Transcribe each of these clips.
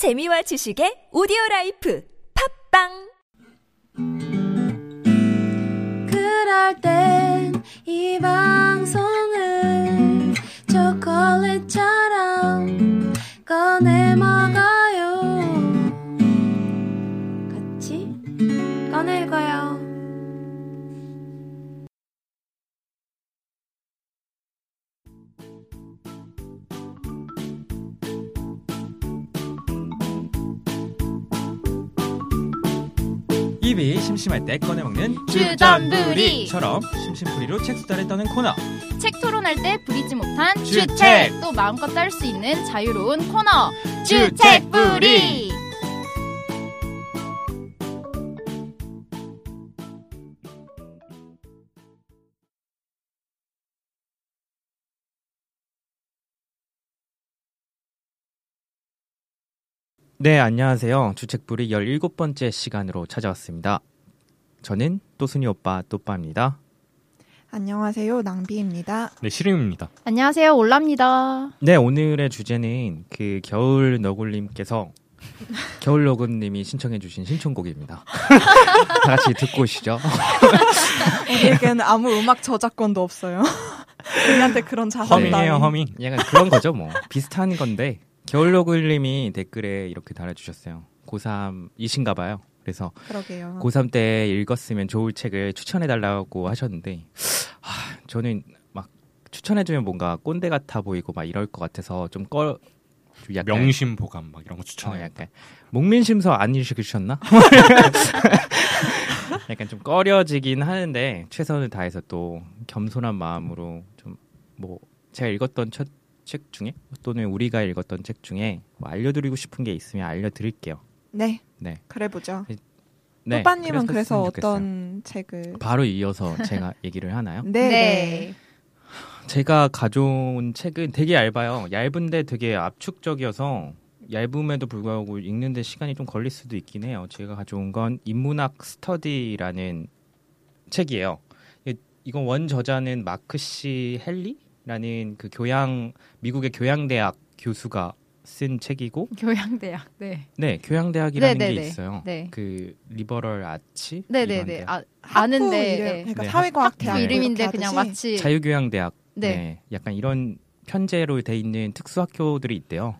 재미와 지식의 오디오 라이프 팝빵! 그럴 땐 이 방송을 초콜릿처럼 꺼내 먹어 입이 심심할 때 꺼내 먹는 주전부리. 처럼 심심풀이로 책 수다를 떠는 코너 책 토론할 때 부리지 못한 주책. 주책 또 마음껏 딸 수 있는 자유로운 코너 주책부리 네 안녕하세요 주책풀이 17번째 시간으로 찾아왔습니다 저는 또순이 오빠 또빠입니다 안녕하세요. 낭비입니다. 네, 시름입니다. 안녕하세요 올라입니다 네 오늘의 주제는 그 겨울 너굴님께서 겨울 너굴님이 신청해주신 신청곡입니다 다 같이 듣고 오시죠 우리에게는 아무 음악 저작권도 없어요. 우리한테 그런 자산 허밍해요. 허밍. 약간 그런 거죠 뭐 비슷한 건데 겨울 너굴님이 댓글에 이렇게 달아주셨어요 고3이신가 봐요 그래서 그러게요. 고3 때 읽었으면 좋을 책을 추천해달라고 하셨는데, 아, 저는 막 추천해주면 뭔가 꼰대 같아 보이고 막 이럴 것 같아서 좀 꺼, 좀 약간, 명심 보감 막 이런 거 어, 추천해요. 약간, 목민심서 안 읽으셨나? 약간 좀 꺼려지긴 하는데, 최선을 다해서 또 겸손한 마음으로 좀, 뭐, 제가 읽었던 첫 책 중에, 또는 우리가 읽었던 책 중에 뭐 알려드리고 싶은 게 있으면 알려드릴게요. 네. 네. 그래 보죠. 네. 오빠님은 그래서 그랬었으면 좋겠어요. 어떤 책을 바로 이어서 제가 얘기를 하나요? 네. 네. 제가 가져온 책은 되게 얇아요. 얇은데 되게 압축적이어서 얇음에도 불구하고 읽는데 시간이 좀 걸릴 수도 있긴 해요. 제가 가져온 건 인문학 스터디라는 책이에요. 이- 이건 원 저자는 마크 C 헨리 라는 그 교양 미국의 교양대학 교수가 쓴 책이고, 교양대학 네 네 교양대학이라는 게 네네네. 있어요. 네. 그 liberal arts 네 네 네 아, 아는데 이름, 네. 그러니까 네, 사회과학 대학 그 네. 이름인데 그냥. 마치 자유교양대학 네. 네. 약간 이런 편제로 돼 있는 특수학교들이 있대요.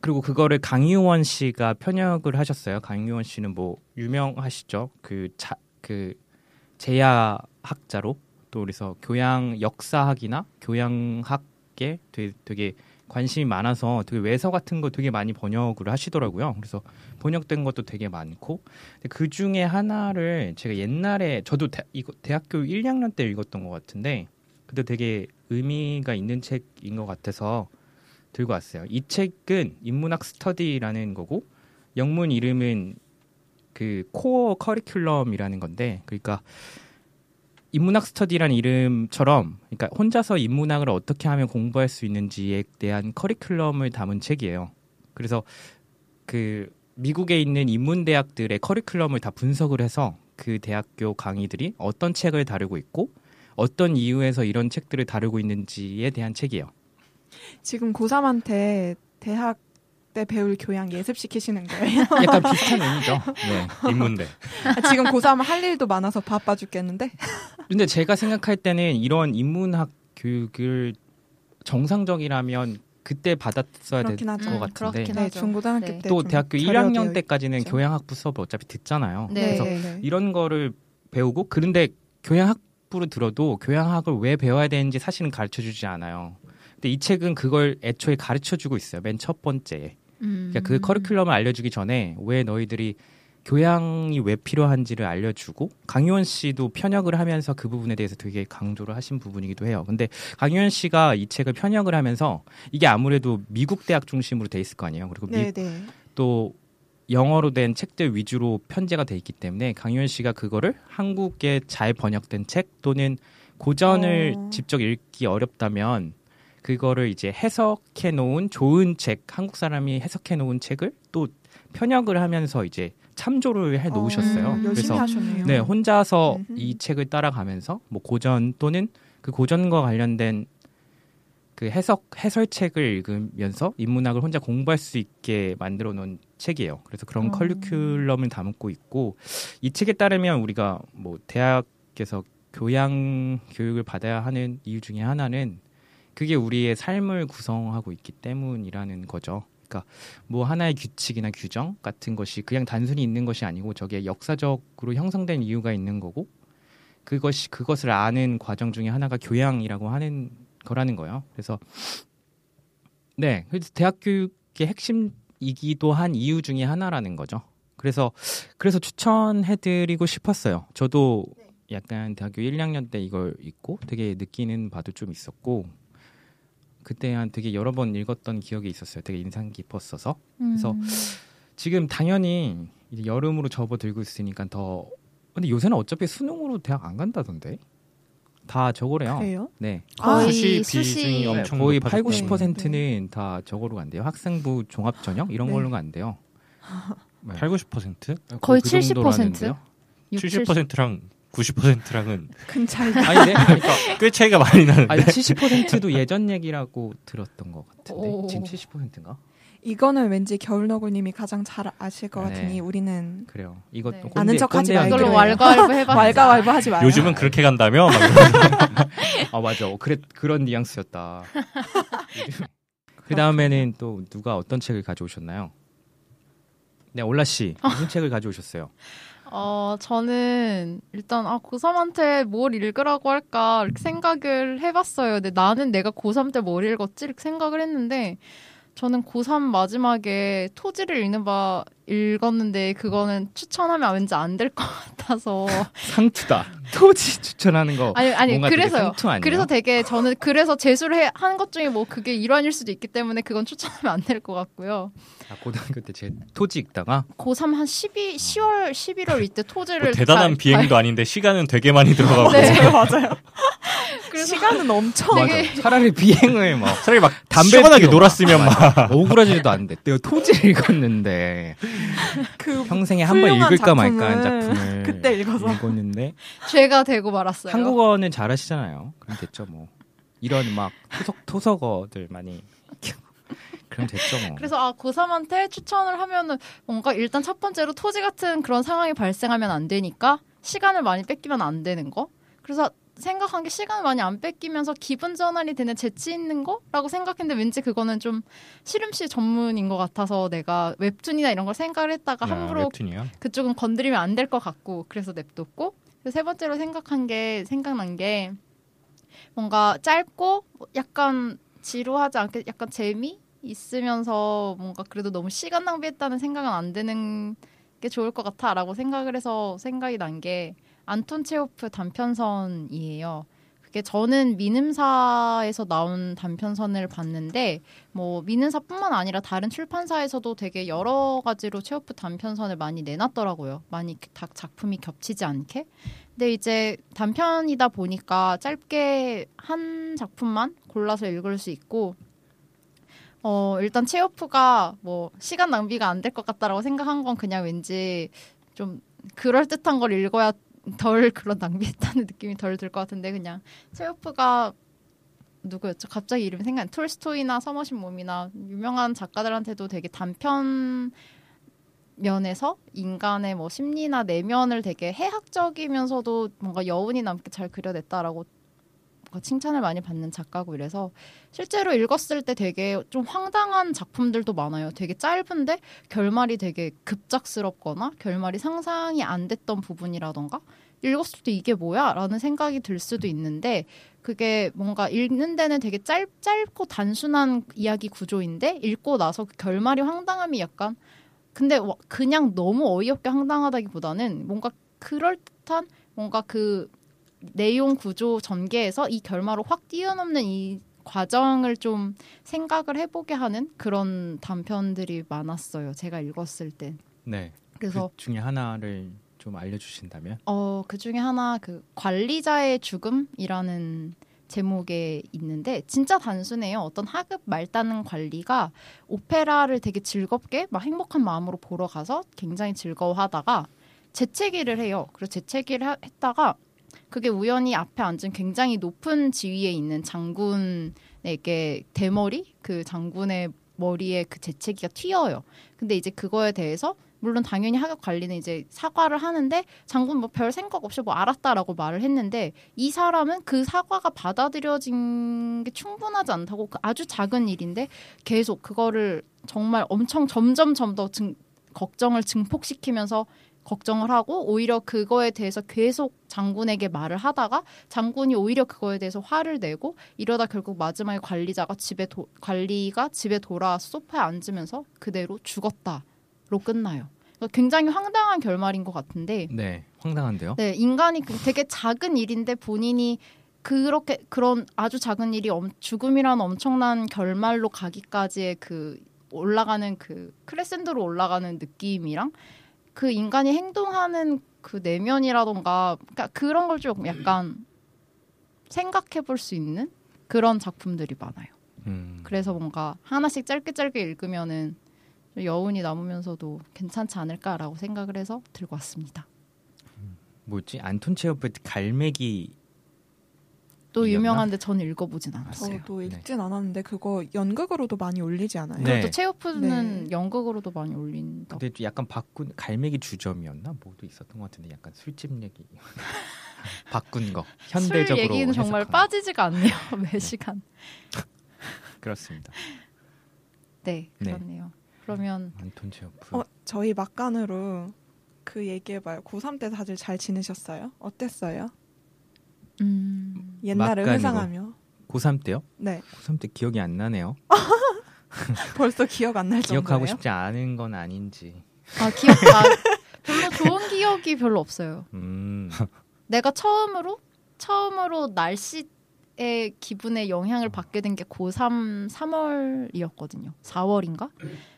그리고 그거를 강유원 씨가 편역을 하셨어요. 강유원 씨는 뭐 유명하시죠. 그 자, 그 제야 학자로 또 그래서 교양 역사학이나 교양학에 되게, 되게 관심이 많아서 되게 외서 같은 거 되게 많이 번역을 하시더라고요. 그래서 번역된 것도 되게 많고 그 중에 하나를 제가 옛날에 저도 대, 이거 대학교 1, 2학년 때 읽었던 것 같은데 그때 되게 의미가 있는 책인 것 같아서 들고 왔어요. 이 책은 인문학 스터디라는 거고 영문 이름은 그 코어 커리큘럼이라는 건데 그러니까 인문학 스터디라는 이름처럼 그러니까 혼자서 인문학을 어떻게 하면 공부할 수 있는지에 대한 커리큘럼을 담은 책이에요. 그래서 그 미국에 있는 인문 대학들의 커리큘럼을 다 분석을 해서 그 대학교 강의들이 어떤 책을 다루고 있고 어떤 이유에서 이런 책들을 다루고 있는지에 대한 책이에요. 지금 고3한테 대학 때 배울 교양 예습시키시는 거예요. 약간 비슷한 의미죠. 네. 인문대. 아, 지금 고3은 할 일도 많아서 바빠 죽겠는데. 근데 제가 생각할 때는 이런 인문학 교육을 정상적이라면 그때 받았어야 될 그렇긴 하죠. 것 음, 같은데 그렇긴 네, 하죠. 중고등학교 네. 때. 또좀 대학교 절여되어 1학년 때까지는 있죠. 교양학부 수업을 어차피 듣잖아요. 네. 그래서 네, 네. 이런 거를 배우고 그런데 교양학부로 들어도 교양학을 왜 배워야 되는지 사실은 가르쳐 주지 않아요. 근데 이 책은 그걸 애초에 가르쳐 주고 있어요. 맨 첫 번째에. 음. 그러니까 그 커리큘럼을 알려주기 전에 왜 너희들이 교양이 왜 필요한지를 알려주고 강유원 씨도 편역을 하면서 그 부분에 대해서 되게 강조를 하신 부분이기도 해요. 근데 강유원 씨가 이 책을 편역을 하면서 이게 아무래도 미국 대학 중심으로 돼 있을 거 아니에요. 그리고 미- 네, 네. 또 영어로 된 책들 위주로 편제가 돼 있기 때문에 강유현 씨가 그거를 한국에 잘 번역된 책 또는 고전을 어. 직접 읽기 어렵다면 그거를 이제 해석해 놓은 좋은 책, 한국 사람이 해석해 놓은 책을 또 편역을 하면서 이제 참조를 해 놓으셨어요. 어, 음, 그래서 하셨네요. 네, 혼자서 음흠. 이 책을 따라가면서 뭐 고전 또는 그 고전과 관련된 그 해석 해설책을 읽으면서 인문학을 혼자 공부할 수 있게 만들어 놓은 책이에요. 그래서 그런 어. 커리큘럼을 담고 있고 이 책에 따르면 우리가 뭐 대학에서 교양 교육을 받아야 하는 이유 중에 하나는 그게 우리의 삶을 구성하고 있기 때문이라는 거죠. 그러니까 뭐 하나의 규칙이나 규정 같은 것이 그냥 단순히 있는 것이 아니고 저게 역사적으로 형성된 이유가 있는 거고 그것이 그것을 아는 과정 중에 하나가 교양이라고 하는 거라는 거예요. 그래서 네, 그래서 대학 교육의 핵심이기도 한 이유 중에 하나라는 거죠. 그래서 그래서 추천해드리고 싶었어요. 저도 약간 대학교 1, 2학년 때 이걸 읽고 되게 느끼는 바도 좀 있었고 그때 한 되게 여러 번 읽었던 기억이 있었어요. 되게 인상 깊었어서 그래서 음. 지금 당연히 이제 여름으로 접어들고 있으니까 더 근데 요새는 어차피 수능으로 대학 안 간다던데 다 저거래요. 그래요? 네. 거의 수시 수시 비중이 엄청 거의 높아졌 8, 90%는 네. 다 저거로 간대요. 학생부 종합 전형 이런 네. 걸로 간대요. 네. 8, 90%? 거의 그 정도로 70%? 하는데요. 70%랑 90%랑은 큰 차이. 아니, 네. 그러니까 꽤 차이가 많이 나는데. 아니 70%도 예전 얘기라고 들었던 것 같은데 오. 지금 70%인가? 이거는 왠지 겨울너구님이 가장 잘 아실 것 네. 같으니 우리는 그래요. 이것도 네. 꼰대, 아는 척하지 말기로 이걸로. 왈가왈부 해봤자. 왈가왈부 하지 마요. 요즘은 그렇게 간다며? 아 맞아. 어, 그래 그런 뉘앙스였다. 그 다음에는 또 누가 어떤 책을 가져오셨나요? 네, 올라 씨 무슨 책을 가져오셨어요? 어, 저는 일단 아 고3한테 뭘 읽으라고 할까 이렇게 생각을 해봤어요. 근데 나는 내가 고3 때 뭘 읽었지 이렇게 생각을 했는데 저는 고3 마지막에 토지를 읽는 바 읽었는데 그거는 추천하면 왠지 안 될 것 같아서 상투다. 토지 추천하는 거. 아니 아니 그래서요. 상투 아니에요? 그래서 되게 저는 그래서 재수를 해, 하는 것 중에 뭐 그게 일환일 수도 있기 때문에 그건 추천하면 안 될 것 같고요. 아, 고등학교 때 제 토지 읽다가 고3 한 12, 10월, 11월 이때 토지를 뭐 대단한 잘- 비행도 아닌데 시간은 되게 많이 들어가고 네. 맞아요. 그래서 시간은 엄청 되게- 맞아. 차라리 비행을 막 차라리 막 담배 시원하게 놀았으면 막. 억울하지도 않는데 내가 토지를 읽었는데 그 평생에 한 번 읽을까 말까 한 작품을 작품을 그때 읽어서. 읽었는데 죄가 되고 말았어요. 한국어는 잘하시잖아요. 그럼 됐죠 뭐. 이런 막 토석 토석어들 많이 그럼 됐죠 뭐. 그래서 아 고3한테 추천을 하면은 뭔가 일단 첫 번째로 토지 같은 그런 상황이 발생하면 안 되니까 시간을 많이 뺏기면 안 되는 거. 그래서 생각한 게 시간을 많이 안 뺏기면서 기분 전환이 되는 재치 있는 거라고 생각했는데 왠지 그거는 좀 시름씨 전문인 것 같아서 내가 웹툰이나 이런 걸 생각을 했다가 아, 함부로 웹툰이야. 그쪽은 건드리면 안 될 것 같고 그래서 냅뒀고 세 번째로 생각한 게 생각난 게 뭔가 짧고 약간 지루하지 않게 약간 재미 있으면서 뭔가 그래도 너무 시간 낭비했다는 생각은 안 드는 게 좋을 것 같아라고 생각을 해서 생각이 난게 안톤 체호프 단편선이에요. 그게 저는 민음사에서 나온 단편선을 봤는데 뭐 민음사뿐만 아니라 다른 출판사에서도 되게 여러 가지로 체오프 단편선을 많이 내놨더라고요. 많이 다 작품이 겹치지 않게. 근데 이제 단편이다 보니까 짧게 한 작품만 골라서 읽을 수 있고 어 일단 체오프가 뭐 시간 낭비가 안 될 것 같다라고 생각한 건 그냥 왠지 좀 그럴 듯한 걸 읽어야 덜 그런 낭비했다는 느낌이 덜 들 것 같은데 그냥 체오프가 누구였죠? 갑자기 이름이 생각 안 톨스토이나 서머신 몸이나 유명한 작가들한테도 되게 단편 면에서 인간의 뭐 심리나 내면을 되게 해학적이면서도 뭔가 여운이 남게 잘 그려냈다라고 칭찬을 많이 받는 작가고 이래서 실제로 읽었을 때 되게 좀 황당한 작품들도 많아요. 되게 짧은데 결말이 되게 급작스럽거나 결말이 상상이 안 됐던 부분이라던가 읽었을 때 이게 뭐야? 라는 생각이 들 수도 있는데 그게 뭔가 읽는 데는 되게 짧, 짧고 단순한 이야기 구조인데 읽고 나서 그 결말이 황당함이 약간 근데 와- 그냥 너무 어이없게 황당하다기보다는 뭔가 그럴듯한 뭔가 그 내용 구조 전개에서 이 결말을 확 뛰어넘는 이 과정을 좀 생각을 해보게 하는 그런 단편들이 많았어요. 제가 읽었을 땐. 네. 그래서 그 중에 하나를 좀 알려주신다면 어, 그 중에 하나 그 관리자의 죽음이라는 제목에 있는데 진짜 단순해요. 어떤 하급 말다는 관리가 오페라를 되게 즐겁게 막 행복한 마음으로 보러 가서 굉장히 즐거워하다가 재채기를 해요. 그래서 재채기를 하- 했다가 그게 우연히 앞에 앉은 굉장히 높은 지위에 있는 장군에게 대머리 그 장군의 머리에 그 재채기가 튀어요. 근데 이제 그거에 대해서 물론 당연히 하급 관리는 이제 사과를 하는데 장군 뭐 별 생각 없이 뭐 알았다라고 말을 했는데 이 사람은 그 사과가 받아들여진 게 충분하지 않다고 그 아주 작은 일인데 계속 그거를 정말 엄청 점점 점 더 증, 걱정을 증폭시키면서 걱정을 하고 오히려 그거에 대해서 계속 장군에게 말을 하다가 장군이 오히려 그거에 대해서 화를 내고 이러다 결국 마지막에 관리자가 집에 도, 관리가 집에 돌아와서 소파에 앉으면서 그대로 죽었다로 끝나요. 그러니까 굉장히 황당한 결말인 것 같은데 네, 황당한데요. 네, 인간이 그 되게 작은 일인데 본인이 그렇게 그런 아주 작은 일이 엄, 죽음이라는 엄청난 결말로 가기까지의 그 올라가는 그 크레센도로 올라가는 느낌이랑 그 인간이 행동하는 그 내면이라던가 그러니까 그런 걸 좀 약간 생각해 볼 수 있는 그런 작품들이 많아요. 음, 그래서 뭔가 하나씩 짧게 짧게 읽으면은 여운이 남으면서도 괜찮지 않을까라고 생각을 해서 들고 왔습니다. 뭐지? 안톤 체호프 갈매기 또? 유명한데 저는 읽어보진 않았어요. 저도 네. 읽진 않았는데 그거 연극으로도 많이 올리지 않아요? 네. 또 체오프는 네. 연극으로도 많이 올린다. 근데 좀 약간 바꾼 갈매기 주점이었나 뭐도 있었던 것 같은데 약간 술집 얘기 바꾼 거 현대적으로 술 얘기는 정말. 빠지지가 않네요. 매 시간. 그렇습니다. 네, 네. 그렇네요. 그러면 안톤 체호프 어, 저희 막간으로 그 얘기해봐요. 고3 때 다들 잘 지내셨어요? 어땠어요? 음, 옛날을. 회상하며. 고3 때요? 네. 고3 때 기억이 안 나네요. 벌써 기억 안 날 정도예요? 기억하고 싶지 않은 건 아닌지. 아 기억 나 별로 좋은 기억이 별로 없어요. 음, 내가 처음으로 처음으로 날씨의 기분에 영향을 받게 된 게 고3 3월이었거든요. 4월인가?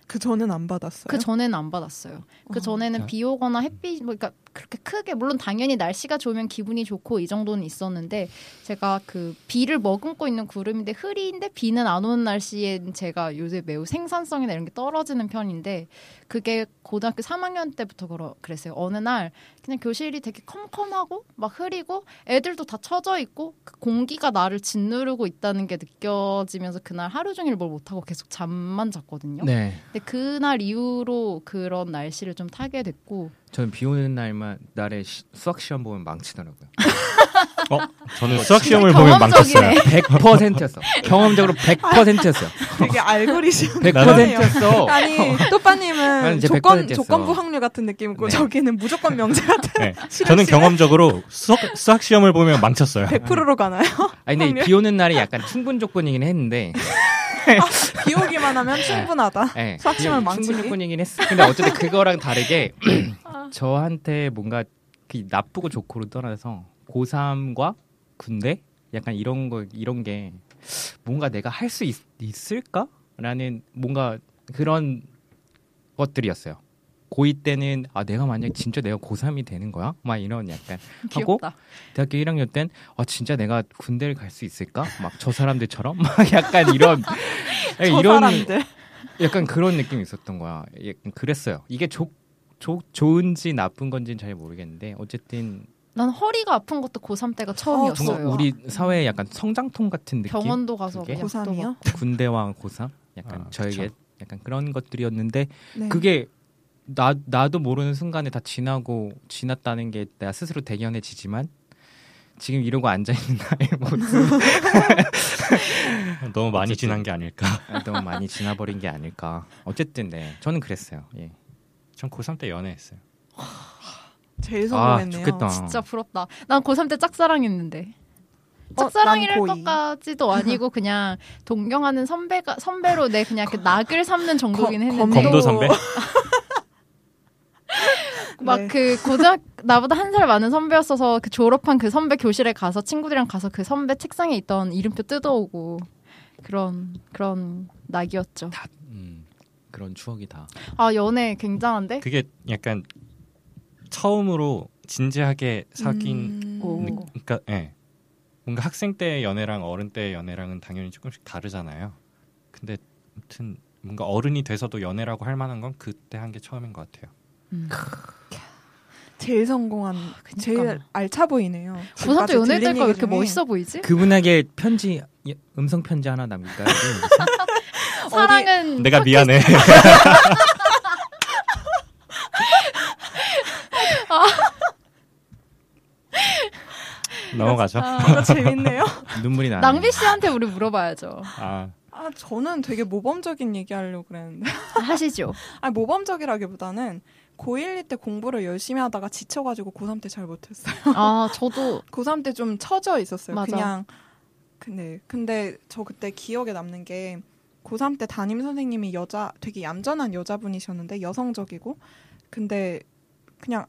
그 전엔 안 받았어요. 그 전에는 안 받았어요. 그 어. 전에는 자. 비 오거나 햇빛 뭐 그러니까 그렇게 크게 물론 당연히 날씨가 좋으면 기분이 좋고 이 정도는 있었는데 제가 그 비를 머금고 있는 구름인데 흐리인데 비는 안 오는 날씨엔 제가 요새 매우 생산성이나 이런 게 떨어지는 편인데 그게 고등학교 3학년 때부터 그러, 그랬어요. 어느 날 그냥 교실이 되게 컴컴하고 막 흐리고 애들도 다 처져 있고 그 공기가 나를 짓누르고 있다는 게 느껴지면서 그날 하루 종일 뭘 못하고 계속 잠만 잤거든요. 네. 근데 그날 이후로 그런 날씨를 좀 타게 됐고 저는 비 오는 날만 날에 시- 수학 시험 보면 망치더라고요. 어, 저는 수학 시험을 보면. 망쳤어요. 100%였어. 경험적으로 100%였어요. 되게 알고리즘. 100%였어. 아니 또빠님은 조건 100% 였어. 조건부 확률 같은 느낌이고 네. 저기는 무조건 명제 같은 네. 저는 경험적으로 수학, 수학 시험을 보면 망쳤어요. 100%로 가나요? 아니 근데? 비 오는 날이 약간 충분 조건이긴 했는데 비 오기만 하면 충분하다. 예, 수학 시험을 비- 망치기? 충분 조건이긴 했어. 근데 어쨌든 그거랑 다르게 저한테 뭔가 그 나쁘고 좋고를 떠나서 고3과 군대 약간 이런 거 이런 게 뭔가 내가 할 수 있을까라는 뭔가 그런 것들이었어요. 고2 때는 아 내가 만약 진짜 내가 고3이 되는 거야? 막 이런 약간 하고 귀엽다. 대학교 1학년 땐 아, 진짜 내가 군대를 갈 수 있을까? 막 저 사람들처럼 막 약간 이런 저 이런 사람들. 약간 그런 느낌이 있었던 거야. 약간 그랬어요. 이게 좋, 좋, 좋은지 나쁜 건지는 잘 모르겠는데 어쨌든 난 허리가 아픈 것도 고3 때가 처음이었어요. 우리 사회에 약간 성장통 같은 느낌. 병원도 가서 그게? 약도 고3이요? 먹고. 군대와 고3 약간 아, 저에게 그쵸. 약간 그런 것들이었는데 네. 그게 나 나도 모르는 순간에 다 지나고 지났다는 게 내가 스스로 대견해지지만 지금 이러고 앉아 있는 나의 모습 너무 많이 어쨌든. 지난 게 아닐까. 너무 많이 지나버린 게 아닐까. 어쨌든 네, 저는 그랬어요. 예. 전 고3 때 연애했어요. 제일 아 성공했네요. 좋겠다. 진짜 부럽다. 난 고3 때 짝사랑했는데. 어, 짝사랑이랄 난 고2. 것까지도 아니고 그냥 동경하는 선배가 선배로 내 그냥 그 낙을 삼는 정도긴 거- 했는데 검도 선배? 막 네. 그 고등학 나보다 한 살 많은 선배였어서 그 졸업한 그 선배 교실에 가서 친구들이랑 가서 그 선배 책상에 있던 이름표 뜯어오고 그런 그런 낙이었죠. 다 음, 그런 추억이 다. 아 연애 굉장한데? 그게 약간 처음으로 진지하게 사귄 음, 그러니까 예. 뭔가 학생 때 연애랑 어른 때 연애랑은 당연히 조금씩 다르잖아요. 근데 아무튼 뭔가 어른이 돼서도 연애라고 할 만한 건 그때 한 게 처음인 것 같아요. 음. 제일 성공한, 그니까. 제일 알차 보이네요. 고3 때 지금까지 연애할 들린 때가 왜 이렇게. 멋있어 보이지? 그분에게 편지 예, 음성 편지 하나 남길까요? 사랑은 내가 미안해. 넘어가죠. 뭔가 재밌네요. 눈물이 나네. 낭비 씨한테 우리 물어봐야죠. 아, 아, 저는 되게 모범적인 얘기 하려고 그랬는데. 하시죠. 아니, 모범적이라기보다는 고1 때 공부를 열심히 하다가 지쳐가지고 고3 때 잘 못했어요. 아 저도 고3 때 좀 처져 있었어요. 맞아. 그냥 근데 근데 저 그때 기억에 남는 게 고3 때 담임 선생님이 여자 되게 얌전한 여자분이셨는데 여성적이고 근데 그냥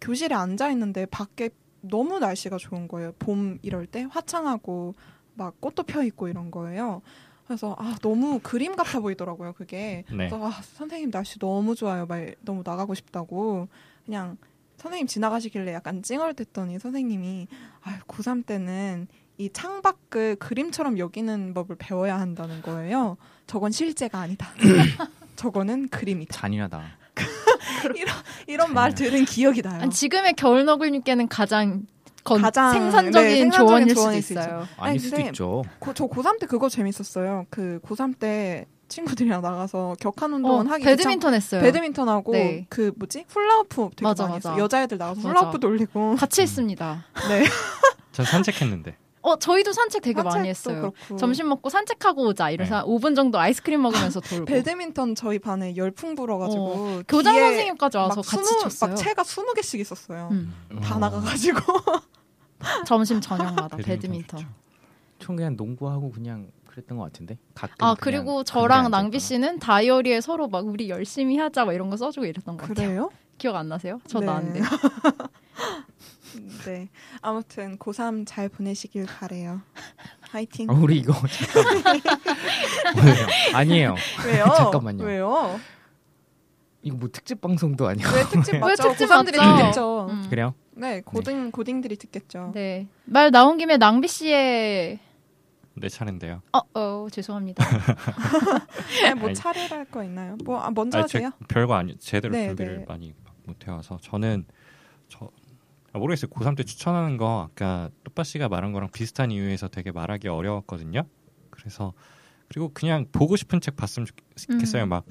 교실에 앉아 있는데 밖에 너무 날씨가 좋은 거예요. 봄 이럴 때 화창하고 막 꽃도 펴 있고 이런 거예요. 그래서 아 너무 그림 같아 보이더라고요. 그게 네. 그래서 아, 선생님 날씨 너무 좋아요. 말 너무 나가고 싶다고 그냥 선생님 지나가시길래 약간 찡얼댔더니 선생님이 아, 고3 때는 이 창밖을 그림처럼 여기는 법을 배워야 한다는 거예요. 저건 실제가 아니다. 저거는 그림이다. 잔인하다. 이런 말 들은 기억이 나요. 아니, 지금의 겨울 너굴님께는 가장 건, 가장, 생산적인, 네, 생산적인 조언일 수도 조언일 수 있어요. 아니, 아닐 수도 근데 있죠. 고, 저 고3 때 그거 재밌었어요. 그 고3 때 친구들이랑 나가서 격한 어, 운동은 하기 배드민턴 했어요. 배드민턴 하고 네. 그 뭐지 훌라후프 되게 맞아, 많이 맞아. 했어요. 여자애들 나가서. 훌라후프 돌리고 같이 했습니다. 네전 산책했는데. 어 저희도 산책 되게 많이 산책도 했어요. 그렇고. 점심 먹고 산책하고 오자 이래서 5분 정도 아이스크림 먹으면서 돌고 배드민턴 저희 반에 열풍 불어가지고 어, 교장 선생님까지 와서 막 같이 스무- 쳤어요. 막 채가 스무 개씩 있었어요. 음, 다 어, 나가가지고 점심 저녁마다 배드민턴. 총 그냥 농구하고 그냥 그랬던 것 같은데. 가끔 아 그리고 저랑. 낭비 씨는 다이어리에 서로 막 우리 열심히 하자 막 이런 거 써주고 이랬던 것 같아요. 그래요? 기억 안 나세요? 저도 네. 안 돼. 네. 아무튼 고3 잘 보내시길 바래요. 화이팅. 아, 우리 이거 잠깐만. 아니에요. 왜요? 잠깐만요. 왜요? 이거 뭐 특집 방송도 아니고. 왜 특집 왜 맞죠? 특집 고3들이 맞죠? 듣겠죠. 음. 그래요? 네, 고딩 고딩들이 듣겠죠. 네. 말 나온 김에 낭비 씨의 내 차례인데요. 어, 어 죄송합니다. 네, 뭐 아니. 차례할 거 있나요? 뭐 아, 먼저 아니, 제- 하세요. 별거 아니 제대로 네, 준비를 네. 많이 못 해와서 저는 저 아, 모르겠어요. 고3 때 추천하는 거 아까 또빠 씨가 말한 거랑 비슷한 이유에서 되게 말하기 어려웠거든요. 그래서 그리고 그냥 보고 싶은 책 봤으면 좋겠어요. 음. 막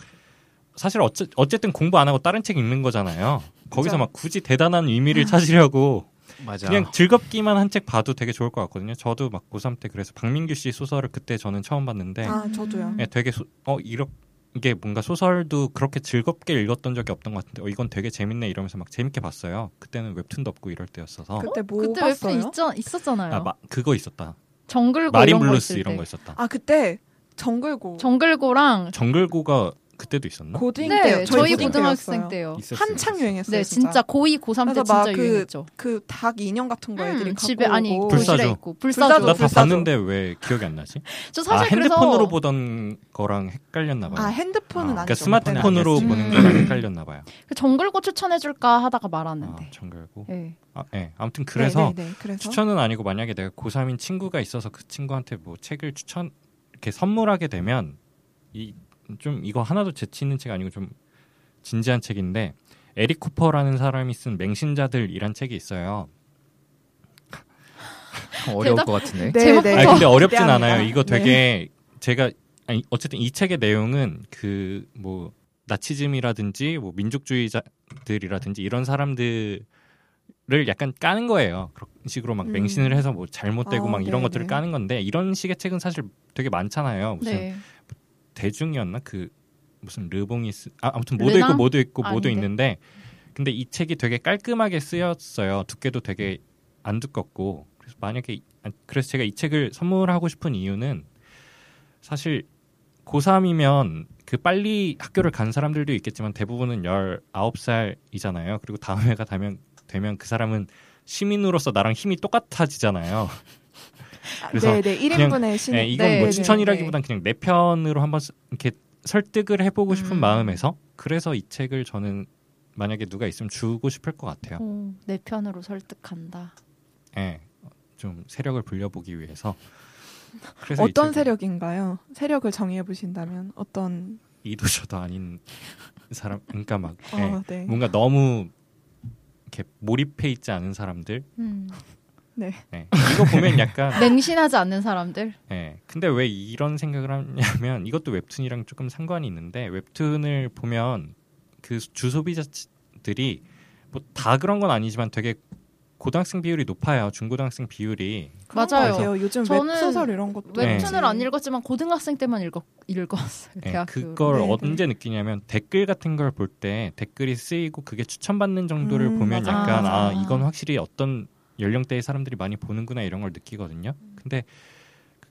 사실 어째, 어쨌든 공부 안 하고 다른 책 읽는 거잖아요. 거기서 그죠. 막 굳이 대단한 의미를 찾으려고 맞아. 그냥 즐겁기만 한 책 봐도 되게 좋을 것 같거든요. 저도 막 고3 때 그래서 박민규 씨 소설을 그때 저는 처음 봤는데 아, 저도요. 예, 되게 소, 어 이렇게 이게 뭔가 소설도 그렇게 즐겁게 읽었던 적이 없던 것 같은데 어, 이건 되게 재밌네 이러면서 막 재밌게 봤어요. 그때는 웹툰도 없고 이럴 때였어서 그때 뭐 그때 봤어요? 웹툰 있었, 있었잖아요. 아 마, 그거 있었다. 정글고 마린 이런 거 블루스 있을 이런 때. 거 있었다. 아, 그때 정글고 정글고랑 정글고가 그때도 있었나? 고딩 네, 때 저희 고딩 고등학생. 때요. 한창. 유행했어요. 네, 진짜 고2, 고3 때 진짜 막 그- 유행했죠. 그닭 인형 같은 거 애들이 음, 갖고 집에 아니 오고 불사조. 있고 불사조, 불사조. 나다 불사조. 봤는데 왜 기억이 안 나지? 저아 사실 핸드폰으로 그래서 보던 거랑 헷갈렸나 봐요. 아, 핸드폰은 아, 아니죠. 그러니까 스마트폰으로 그때는 보는. 거랑 음. 헷갈렸나 봐요. 그 정글고 추천해 줄까 하다가 아, 말았는데. 정글고. 네. 아, 네. 아무튼 그래서 네, 네, 네. 그래서 추천은 아니고 만약에 내가 고3인 친구가 있어서 그 친구한테 뭐 책을 추천 이렇게 선물하게 되면 이 좀 이거 하나도 재치 있는 책 아니고 좀 진지한 책인데 에릭 쿠퍼라는 사람이 쓴 맹신자들이란 책이 있어요. 어려울 대답- 것 같은데. 네, 제목부터 네. 아니 근데 어렵진 기대합니다. 않아요. 이거 네. 되게 제가 아니 어쨌든 이 책의 내용은 그 뭐 나치즘이라든지 뭐 민족주의자들이라든지 이런 사람들을 약간 까는 거예요. 그런 식으로 막 음. 맹신을 해서 뭐 잘못되고 아, 막 이런 네, 것들을 네. 까는 건데 이런 식의 책은 사실 되게 많잖아요. 무슨 네. 대중이었나 그 무슨 르봉이스 아, 아무튼 모두 르낭? 있고 모두 있고 모두 아닌데. 있는데 근데 이 책이 되게 깔끔하게 쓰였어요. 두께도 되게 안 두껍고 그래서 만약에 이- 아, 그래서 제가 이 책을 선물하고 싶은 이유는 사실 고3이면 그 빨리 학교를 간 사람들도 있겠지만 대부분은 19살이잖아요. 그리고 다음 해가 되면 되면 그 사람은 시민으로서 나랑 힘이 똑같아지잖아요. 그래서 네, 네. 1인분의 신. 네, 이건 네, 뭐 네, 추천이라기보단 그냥 내 편으로 한번 쓰- 이렇게 설득을 해보고 싶은 음. 마음에서 그래서 이 책을 저는 만약에 누가 있으면 주고 싶을 것 같아요. 오, 내 편으로 설득한다. 예, 좀 세력을 불려보기 위해서. 어떤 세력인가요? 세력을 정의해 보신다면 어떤 이도저도 아닌 사람, 그러니까 막 예, 어, 네. 뭔가 너무 이렇게 몰입해 있지 않은 사람들. 음. 네. 이거 보면 약간 맹신하지 않는 사람들. 네. 근데 왜 이런 생각을 하냐면 이것도 웹툰이랑 조금 상관이 있는데 웹툰을 보면 그 주소비자들이 뭐 다 그런 건 아니지만 되게 고등학생 비율이 높아요. 중고등학생 비율이. 맞아요. 요즘 저는 웹소설 이런 것도 웹툰을 네. 안 읽었지만 고등학생 때만 읽었, 읽었어요. 네, 대학교. 그걸 네, 네. 언제 느끼냐면 댓글 같은 걸 볼 때 댓글이 쓰이고 그게 추천받는 정도를 음, 보면 맞아. 약간 아 아. 이건 확실히 어떤 연령대의 사람들이 많이 보는구나 이런 걸 느끼거든요. 근데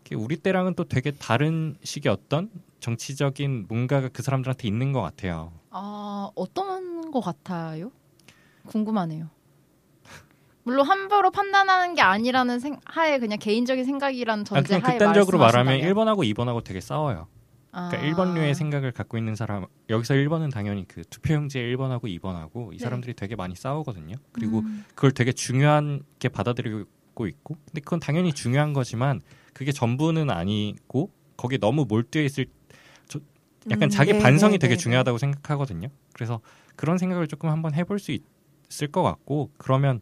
그게 우리 때랑은 또 되게 다른 식의 어떤 정치적인 뭔가가 그 사람들한테 있는 것 같아요. 아 어떤 것 같아요? 궁금하네요. 물론 함부로 판단하는 게 아니라는 생, 하에 그냥 개인적인 생각이라는 아, 전제 그냥 극단적으로 말하면 말씀하신다면. 1번하고 2번하고 되게 싸워요. 아. 그러니까 1번류의 생각을 갖고 있는 사람 여기서 1번은 당연히 그 투표용지에 1번하고 2번하고 이 네. 사람들이 되게 많이 싸우거든요. 그리고 음. 그걸 되게 중요하게 받아들이고 있고 근데 그건 당연히 중요한 거지만 그게 전부는 아니고 거기에 너무 몰두해 있을 저- 약간 음, 자기 네, 반성이 네, 되게 네, 중요하다고 생각하거든요. 그래서 그런 생각을 조금 한번 해볼 수 있을 것 같고 그러면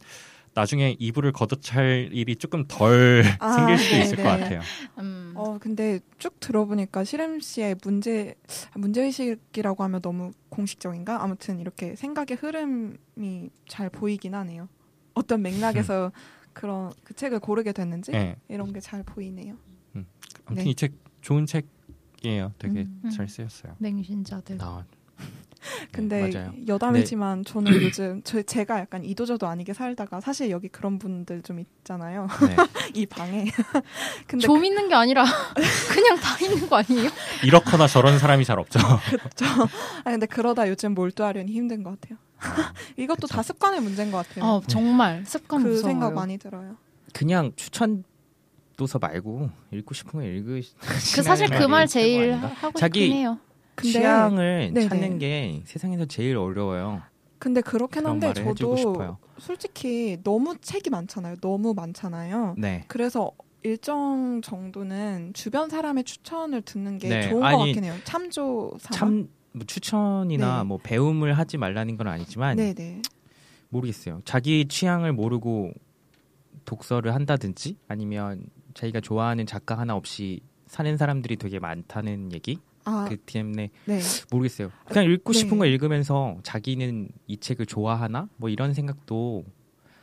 나중에 이불을 걷어찰 일이 조금 덜 아, 생길 수도 네, 있을 네. 것 같아요. 음. 어 근데 쭉 들어보니까 시름 씨의 문제 문제 의식이라고 하면 너무 공식적인가? 아무튼 이렇게 생각의 흐름이 잘 보이긴 하네요. 어떤 맥락에서 그런 그 책을 고르게 됐는지 네. 이런 게 잘 보이네요. 아무튼 네. 이책 좋은 책이에요. 되게 음. 잘 쓰였어요. 맹신자들. 아, 근데 맞아요. 여담이지만 저는 요즘 저 제가 약간 이도저도 아니게 살다가 사실 여기 그런 분들 좀 있잖아요. 네. 이 방에. 근데 좀 있는 게 아니라 그냥 다 있는 거 아니에요? 이렇거나 저런 사람이 잘 없죠. 그쵸. 아 근데 그러다 요즘 몰두하려니 힘든 것 같아요. 이것도 그쵸. 다 습관의 문제인 것 같아요. 어, 정말 습관 그 무서워요. 생각 많이 들어요. 그냥 추천 도서 말고 읽고 싶은 거 읽으. 그 사실 그 말 제일 하고 자기 싶긴 해요. 근데 취향을 네네. 찾는 게 세상에서 제일 어려워요. 근데 그렇긴 한데 저도. 솔직히 너무 책이 많잖아요. 너무 많잖아요. 네. 그래서 일정 정도는 주변 사람의 추천을 듣는 게 네, 좋은 것 아니, 같긴 해요. 참조 삼아. 참 뭐 추천이나 네. 뭐 배움을 하지 말라는 건 아니지만 네네. 모르겠어요. 자기 취향을 모르고 독서를 한다든지 아니면 자기가 좋아하는 작가 하나 없이 사는 사람들이 되게 많다는 얘기. 아그 때문에 네. 모르겠어요. 그냥 읽고 네. 싶은 거 읽으면서 자기는 이 책을 좋아하나? 뭐 이런 생각도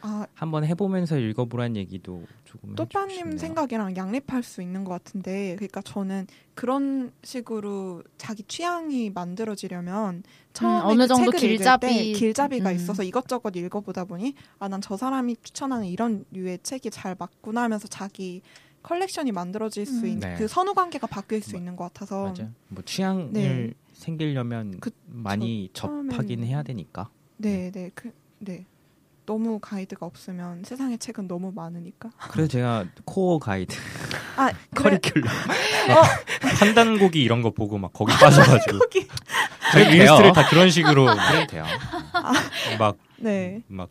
아 한번 해보면서 읽어보란 얘기도 조금 또빠님. 생각이랑 양립할 수 있는 것 같은데, 그러니까 저는 그런 식으로 자기 취향이 만들어지려면 처음에 음, 어느 그 정도 책을 읽을 길잡이- 때 길잡이가 음. 있어서 이것저것 읽어보다 보니 아 난 저 사람이 추천하는 이런 류의 책이 잘 맞구나 하면서 자기 컬렉션이 만들어질 수 음. 있는 네. 그 선후 관계가 바뀔 수 뭐, 있는 것 같아서 맞아요. 뭐 취향을 네. 생기려면 그- 많이 저 접하긴 해야 되니까. 네, 네, 그, 네. 너무 가이드가 없으면 세상의 책은 너무 많으니까. 그래서 제가 core 가이드, 아, 그래, 커리큘럼. 환단고기 이런 거 보고 막 거기 빠져가지고. 저희 리스트를 돼요. 다 그런 식으로 그래도 돼요. 막 네. 막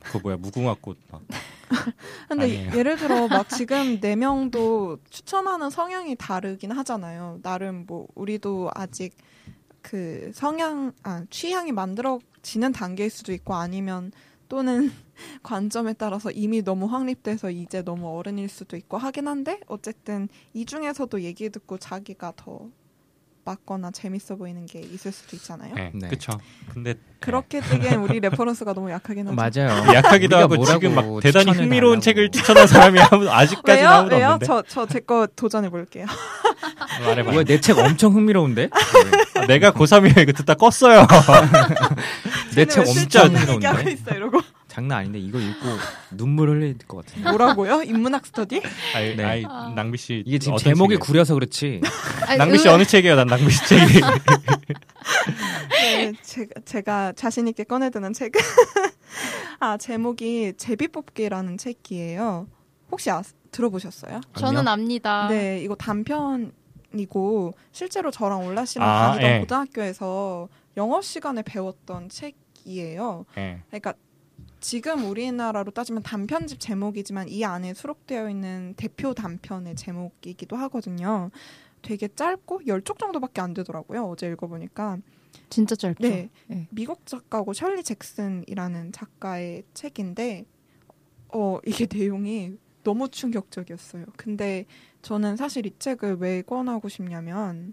그 뭐야 무궁화꽃 막 근데 아니에요. 예를 들어 막 지금 네 명도 추천하는 성향이 다르긴 하잖아요. 나름 뭐 우리도 아직 그 성향 아 취향이 만들어지는 단계일 수도 있고 아니면 또는 관점에 따라서 이미 너무 확립돼서 이제 너무 어른일 수도 있고 하긴 한데 어쨌든 이 중에서도 얘기 듣고 자기가 더 맞거나 재밌어 보이는 게 있을 수도 있잖아요. 네, 네. 그쵸 근데 그렇게 되기엔 우리 reference가 너무 약하긴 하죠. 맞아요. 네. 약하기도 하고 지금 막 대단히 흥미로운 달라고. 책을 추천한 사람이 아무- 아직까지는 왜요? 아무도 왜요? 없는데 저 저 제 거 도전해 볼게요. 말해봐 이거 내책 엄청 흥미로운데? 아, 내가 고3이에 이거 듣다 껐어요 내 책 엄청 흥미로운데? 있어 이러고 장난 아닌데 이거 읽고 눈물 흘릴 것 같은데. 뭐라고요? 인문학 스터디? 아이, 네. 아이 아. 낭비 씨 이게 지금 제목이 책이에요? 구려서 그렇지. 아니, 낭비 씨 의- 어느 책이에요 난 낭비 씨 책이 네, 제가, 제가 자신 있게 꺼내드는 책은 아 제목이 제비뽑기라는 책이에요. 혹시 아, 들어보셨어요? 저는 압니다. 네, 이거 단편이고 실제로 저랑 올라 씨랑 아, 다니던 예. 고등학교에서 영어 시간에 배웠던 책이에요. 네. 그러니까 지금 우리나라로 따지면 단편집 제목이지만 이 안에 수록되어 있는 대표 단편의 제목이기도 하거든요. 되게 짧고 열 쪽 정도밖에 안 되더라고요. 어제 읽어보니까. 진짜 짧죠. 네. 네. 미국 작가고 셜리 잭슨이라는 작가의 책인데 어 이게 내용이 너무 충격적이었어요. 근데 저는 사실 이 책을 왜 권하고 싶냐면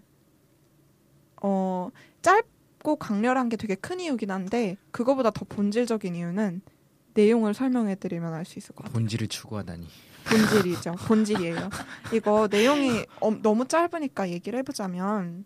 어 짧고 강렬한 게 되게 큰 이유긴 한데 그거보다 더 본질적인 이유는 내용을 설명해 드리면 알 수 있을 것 같아요. 본질을 추구하다니. 본질이죠. 본질이에요. 이거 내용이 어- 너무 짧으니까 얘기를 해보자면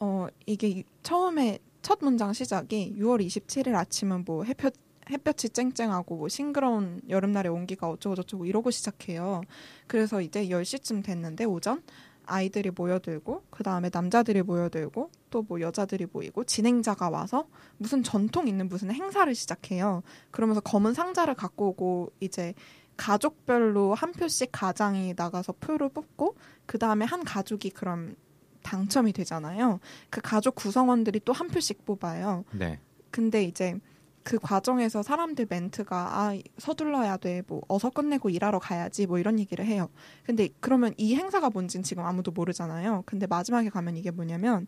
어 이게 이- 처음에 첫 문장 시작이 6월 27일 아침은 뭐 햇볕 햇볕이 쨍쨍하고 뭐 싱그러운 여름날의 온기가 어쩌고 저쩌고 이러고 시작해요. 그래서 이제 10시쯤 됐는데 오전 아이들이 모여들고 그 다음에 남자들이 모여들고 또 뭐 여자들이 모이고 진행자가 와서 무슨 전통 있는 무슨 행사를 시작해요. 그러면서 검은 상자를 갖고 오고 이제 가족별로 한 표씩 가장이 나가서 표를 뽑고 그 다음에 한 가족이 그럼 당첨이 되잖아요. 그 가족 구성원들이 또 한 표씩 뽑아요. 네. 근데 이제 그 과정에서 사람들 멘트가 아 서둘러야 돼 뭐 어서 끝내고 일하러 가야지 뭐 이런 얘기를 해요. 근데 그러면 이 행사가 뭔진 지금 아무도 모르잖아요. 근데 마지막에 가면 이게 뭐냐면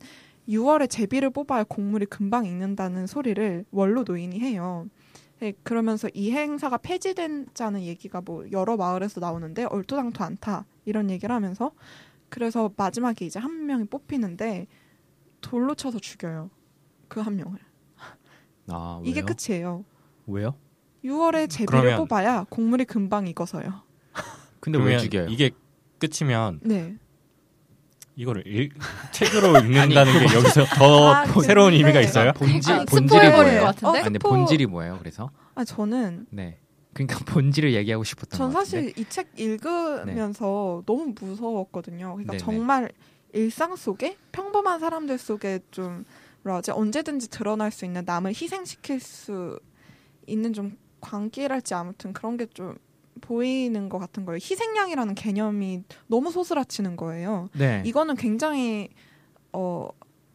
6월에 제비를 뽑아야 곡물이 금방 익는다는 소리를 원로 노인이 해요. 네, 그러면서 이 행사가 폐지된다는 얘기가 뭐 여러 마을에서 나오는데 얼토당토 않다 이런 얘기를 하면서 그래서 마지막에 이제 한 명이 뽑히는데 돌로 쳐서 죽여요. 그 한 명을. 아? 이게 끝이에요. 왜요? 6월에 제비를 그러면- 뽑아야 곡물이 금방 익어서요. 근데 왜 죽여요? 이게 끝이면 네. 이거를 읽, 책으로 읽는다는 게 여기서 더 아, 새로운 의미가 있어요? 본질 아니, 본질이 뭐예요? 것 같은데? 어, 아니, 스포- 본질이 뭐예요? 그래서 아 저는 네. 그러니까 본질을 얘기하고 싶었던 전. 사실 이 책 읽으면서 너무 무서웠거든요. 그러니까 네네. 정말 일상 속에 평범한 사람들 속에 좀 뭐라 하지 언제든지 드러날 수 있는 남을 희생시킬 수 있는 좀 광기랄지 아무튼 그런 게 좀 보이는 것 같은 거예요. 희생양이라는 개념이 너무 소스라치는 거예요. 네. 이거는 굉장히 어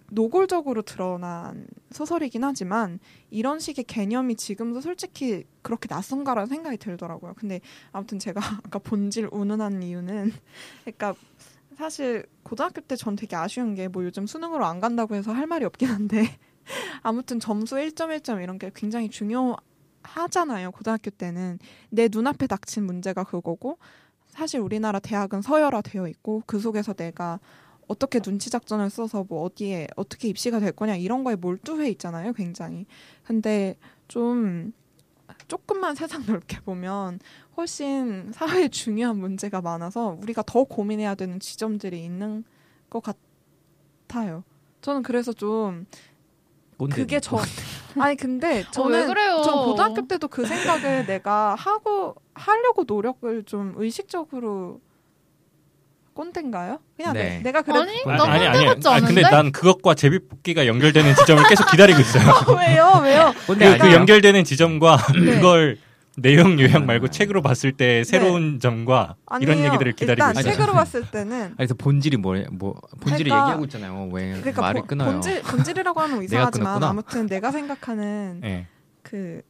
노골적으로 드러난 소설이긴 하지만 이런 식의 개념이 지금도 솔직히 그렇게 낯선가라는 생각이 들더라고요. 근데 아무튼 제가 아까 본질 운운한 이유는 그러니까 사실 고등학교 때 전 되게 아쉬운 게 뭐 요즘 수능으로 안 간다고 해서 할 말이 없긴 한데 아무튼 점수 1점 1점 이런 게 굉장히 중요하잖아요. 고등학교 때는 내 눈앞에 닥친 문제가 그거고 사실 우리나라 대학은 서열화 되어 있고 그 속에서 내가 어떻게 눈치 작전을 써서 뭐 어디에 어떻게 입시가 될 거냐 이런 거에 몰두해 있잖아요, 굉장히. 근데 좀 조금만 세상 넓게 보면 훨씬 사회에 중요한 문제가 많아서 우리가 더 고민해야 되는 지점들이 있는 것 같아요. 저는 그래서 좀. 그게 저 아니 근데 어, 왜 저는 그래요? 전 고등학교 때도 그 생각을 내가 하고 하려고 노력을 좀 의식적으로 꼰대인가요? 그냥 네. 내, 가 그래 아니, 아, 나 아니, 아니, 같지 아니, 근데? 난 그것과 제비뽑기가 연결되는 지점을 계속 기다리고 있어요. 왜요 왜요? 꼰대 그, 그 아니에요? 연결되는 지점과 네. 그걸 내용 요약 아. 말고 책으로 봤을 때 새로운 점과 이런 아니에요. 얘기들을 기다리고 일단 있어요. 책으로 봤을 때는 아니, 그래서 본질이 뭐예요? 뭐 본질을 그러니까- 얘기하고 있잖아요. 왜 그러니까 말을 본- 끊어요? 본질 본질이라고 하면 뭐 이상하지만. 아무튼 내가 생각하는 네. 그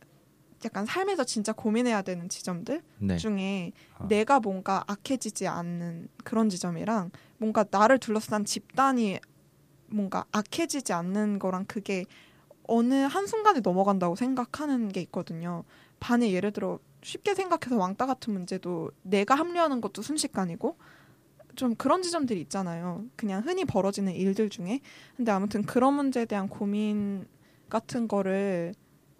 약간 삶에서 진짜 고민해야 되는 지점들 네. 중에 아. 내가 뭔가 악해지지 않는 그런 지점이랑 뭔가 나를 둘러싼 집단이 뭔가 악해지지 않는 거랑 그게 어느 한순간에 넘어간다고 생각하는 게 있거든요. 반에 예를 들어 쉽게 생각해서 왕따 같은 문제도 내가 합류하는 것도 순식간이고 좀 그런 지점들이 있잖아요. 그냥 흔히 벌어지는 일들 중에. 근데 아무튼 그런 문제에 대한 고민 같은 거를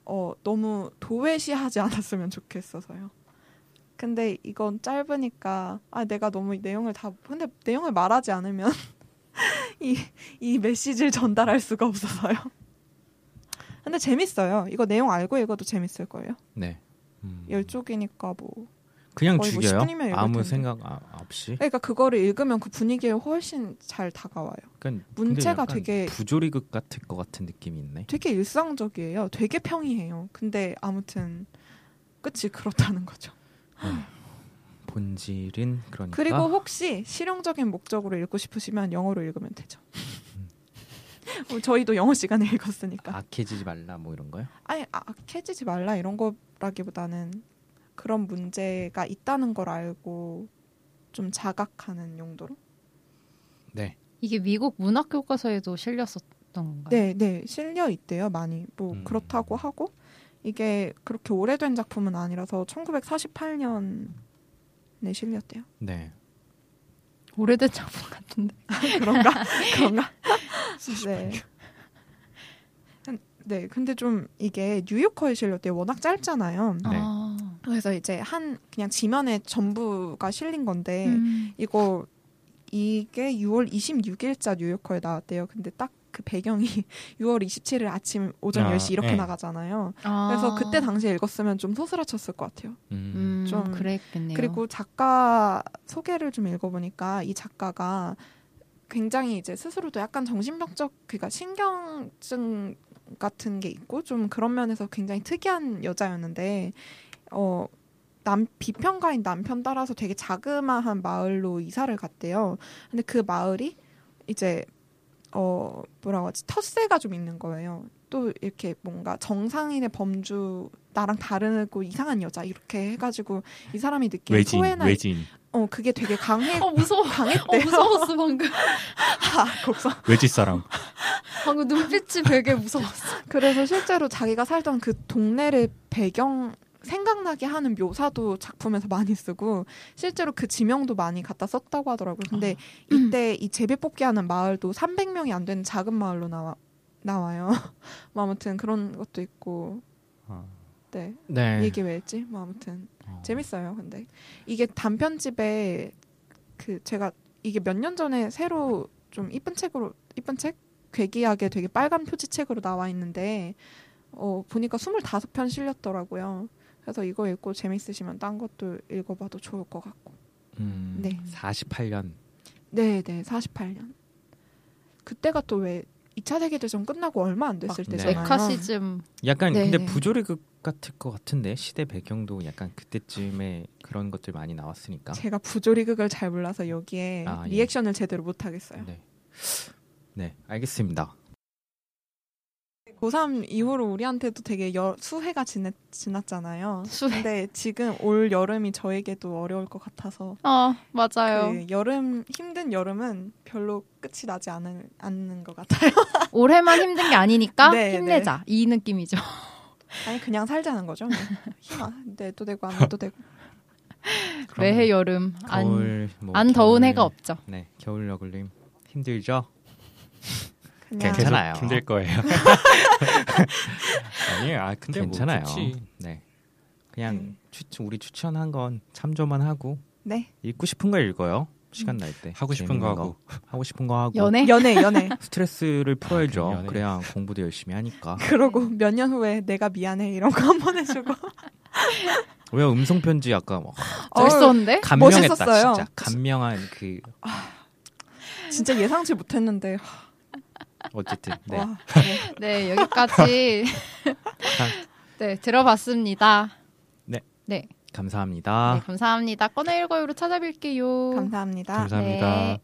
어, 너무 도외시하지 않았으면 좋겠어서요. 근데 이건 짧으니까 아 내가 너무 이 내용을 다 근데 내용을 말하지 않으면 이 이 메시지를 전달할 수가 없어서요. 근데 재밌어요. 이거 내용 알고 읽어도 재밌을 거예요. 네. 음. 열 쪽이니까 뭐 그냥 뭐 죽여요? 10분이면 읽을 아무. 생각 아, 없이? 그러니까 그거를 읽으면 그 분위기에 훨씬 잘 다가와요. 그러니까 문체가 되게 부조리극 같을 것 같은 느낌이 있네. 되게 일상적이에요. 되게 평이해요. 근데 아무튼 끝이 그렇다는 거죠. 본질은 그러니까 그리고 혹시 실용적인 목적으로 읽고 싶으시면 영어로 읽으면 되죠. 뭐 저희도 영어 시간에 읽었으니까. 악해지지 말라 뭐 이런 거요? 아니 아, 악해지지 말라 이런 거라기보다는 그런 문제가 있다는 걸 알고 좀 자각하는 용도로. 네. 이게 미국 문학 교과서에도 실렸었 건가요? 네, 네, 실려 있대요, 많이. 뭐 음. 그렇다고 하고 이게 그렇게 오래된 작품은 아니라서 1948년에 실렸대요. 네. 오래된 작품 같은데. 그런가? 그런가? 네. 네, 근데 좀 이게 뉴요커에 실렸대요. 워낙 짧잖아요. 네. 아. 그래서 이제 한 그냥 지면에 전부가 실린 건데 음. 이거 이게 6월 26일자 뉴요커에 나왔대요. 근데 딱 그 배경이 6월 27일 아침 오전 아, 10시 이렇게 네. 나가잖아요. 아. 그래서 그때 당시에 읽었으면 좀 소스라쳤을 것 같아요. 음. 음, 좀- 좀 그랬겠네요. 그리고 작가 소개를 좀 읽어보니까 이 작가가 굉장히 이제 스스로도 약간 정신병적 그러니까 신경증 같은 게 있고 좀 그런 면에서 굉장히 특이한 여자였는데 어. 남 비평가인 남편 따라서 되게 자그마한 마을로 이사를 갔대요. 근데 그 마을이 이제 어 뭐라고 하지 텃세가 좀 있는 거예요. 또 이렇게 뭔가 정상인의 범주 나랑 다르고 이상한 여자 이렇게 해가지고 이 사람이 느낀 외진, 소외나 외진, 어 그게 되게 강해 어 무서워. 어, 강했대요. 무서웠어 방금. 아, 곡선. 외지 사람. 방금 눈빛이 되게 무서웠어. 그래서 실제로 자기가 살던 그 동네를 배경 생각나게 하는 묘사도 작품에서 많이 쓰고 실제로 그 지명도 많이 갖다 썼다고 하더라고요. 근데 이때 이 제비뽑기 하는 마을도 300명이 안 되는 작은 마을로 나와 나와요. 뭐 아무튼 그런 것도 있고 아. 네 네. 얘기 왜 했지? 뭐 아무튼 어. 재밌어요. 근데 이게 단편집에 그 제가 이게 몇 년 전에 새로 좀 이쁜 책으로 이쁜 책 괴기하게 되게 빨간 표지책으로 나와 있는데 어 보니까 25편 실렸더라고요. 그래서 이거 읽고 재밌으시면 딴 것도 읽어봐도 좋을 것 같고. 음. 네. 48년. 네, 네, 48년. 그때가 또 왜 2차 세계대전 끝나고 얼마 안 됐을 네. 때잖아요. 메카시즘. 약간 네, 근데 네. 부조리극 같을 것 같은데 시대 배경도 약간 그때쯤에 그런 것들 많이 나왔으니까. 제가 부조리극을 잘 몰라서 여기에 아, 예. 리액션을 제대로 못 하겠어요. 네. 네, 알겠습니다. 고3 이후로 우리한테도 되게 여, 수해가 지냈, 지났잖아요. 수해. 근데 지금 올 여름이 저에게도 어려울 것 같아서 어 맞아요. 그 여름 힘든 여름은 별로 끝이 나지 않을, 않는 것 같아요. 올해만 힘든 게 아니니까 네, 힘내자 이 느낌이죠. 아니 그냥 살자는 거죠. 뭐. 힘 안- 내도 되고 안 내도 되고. 매해 여름 안, 겨울 뭐안 더운 겨울- 해가 없죠. 네, 겨울 너굴님 힘들죠? 그냥 괜찮아요. 계속 힘들 거예요. 아니에요. 아 근데 괜찮아요. 뭐 좋지. 네. 그냥 네. 추, 우리 추천한 건 참조만 하고 네 읽고 싶은 거 읽어요. 시간 날 때. 하고 싶은 거 하고. 하고 싶은 거 하고 연애 연애 연애. 스트레스를 풀어야죠. 연애. 그래야 공부도 열심히 하니까. 그러고 몇 년 후에 내가 미안해 이런 거 한 번 해주고. 왜 음성 편지 아까 막 멋있었는데 감명했다 멋있었어요. 진짜 감명한 그 진짜 예상치 못했는데. 어쨌든 네. 와, 네. 네 여기까지 네 들어봤습니다. 감사합니다. 네 감사합니다. 꺼내 읽어요로 찾아뵐게요. 감사합니다. 감사합니다. 네.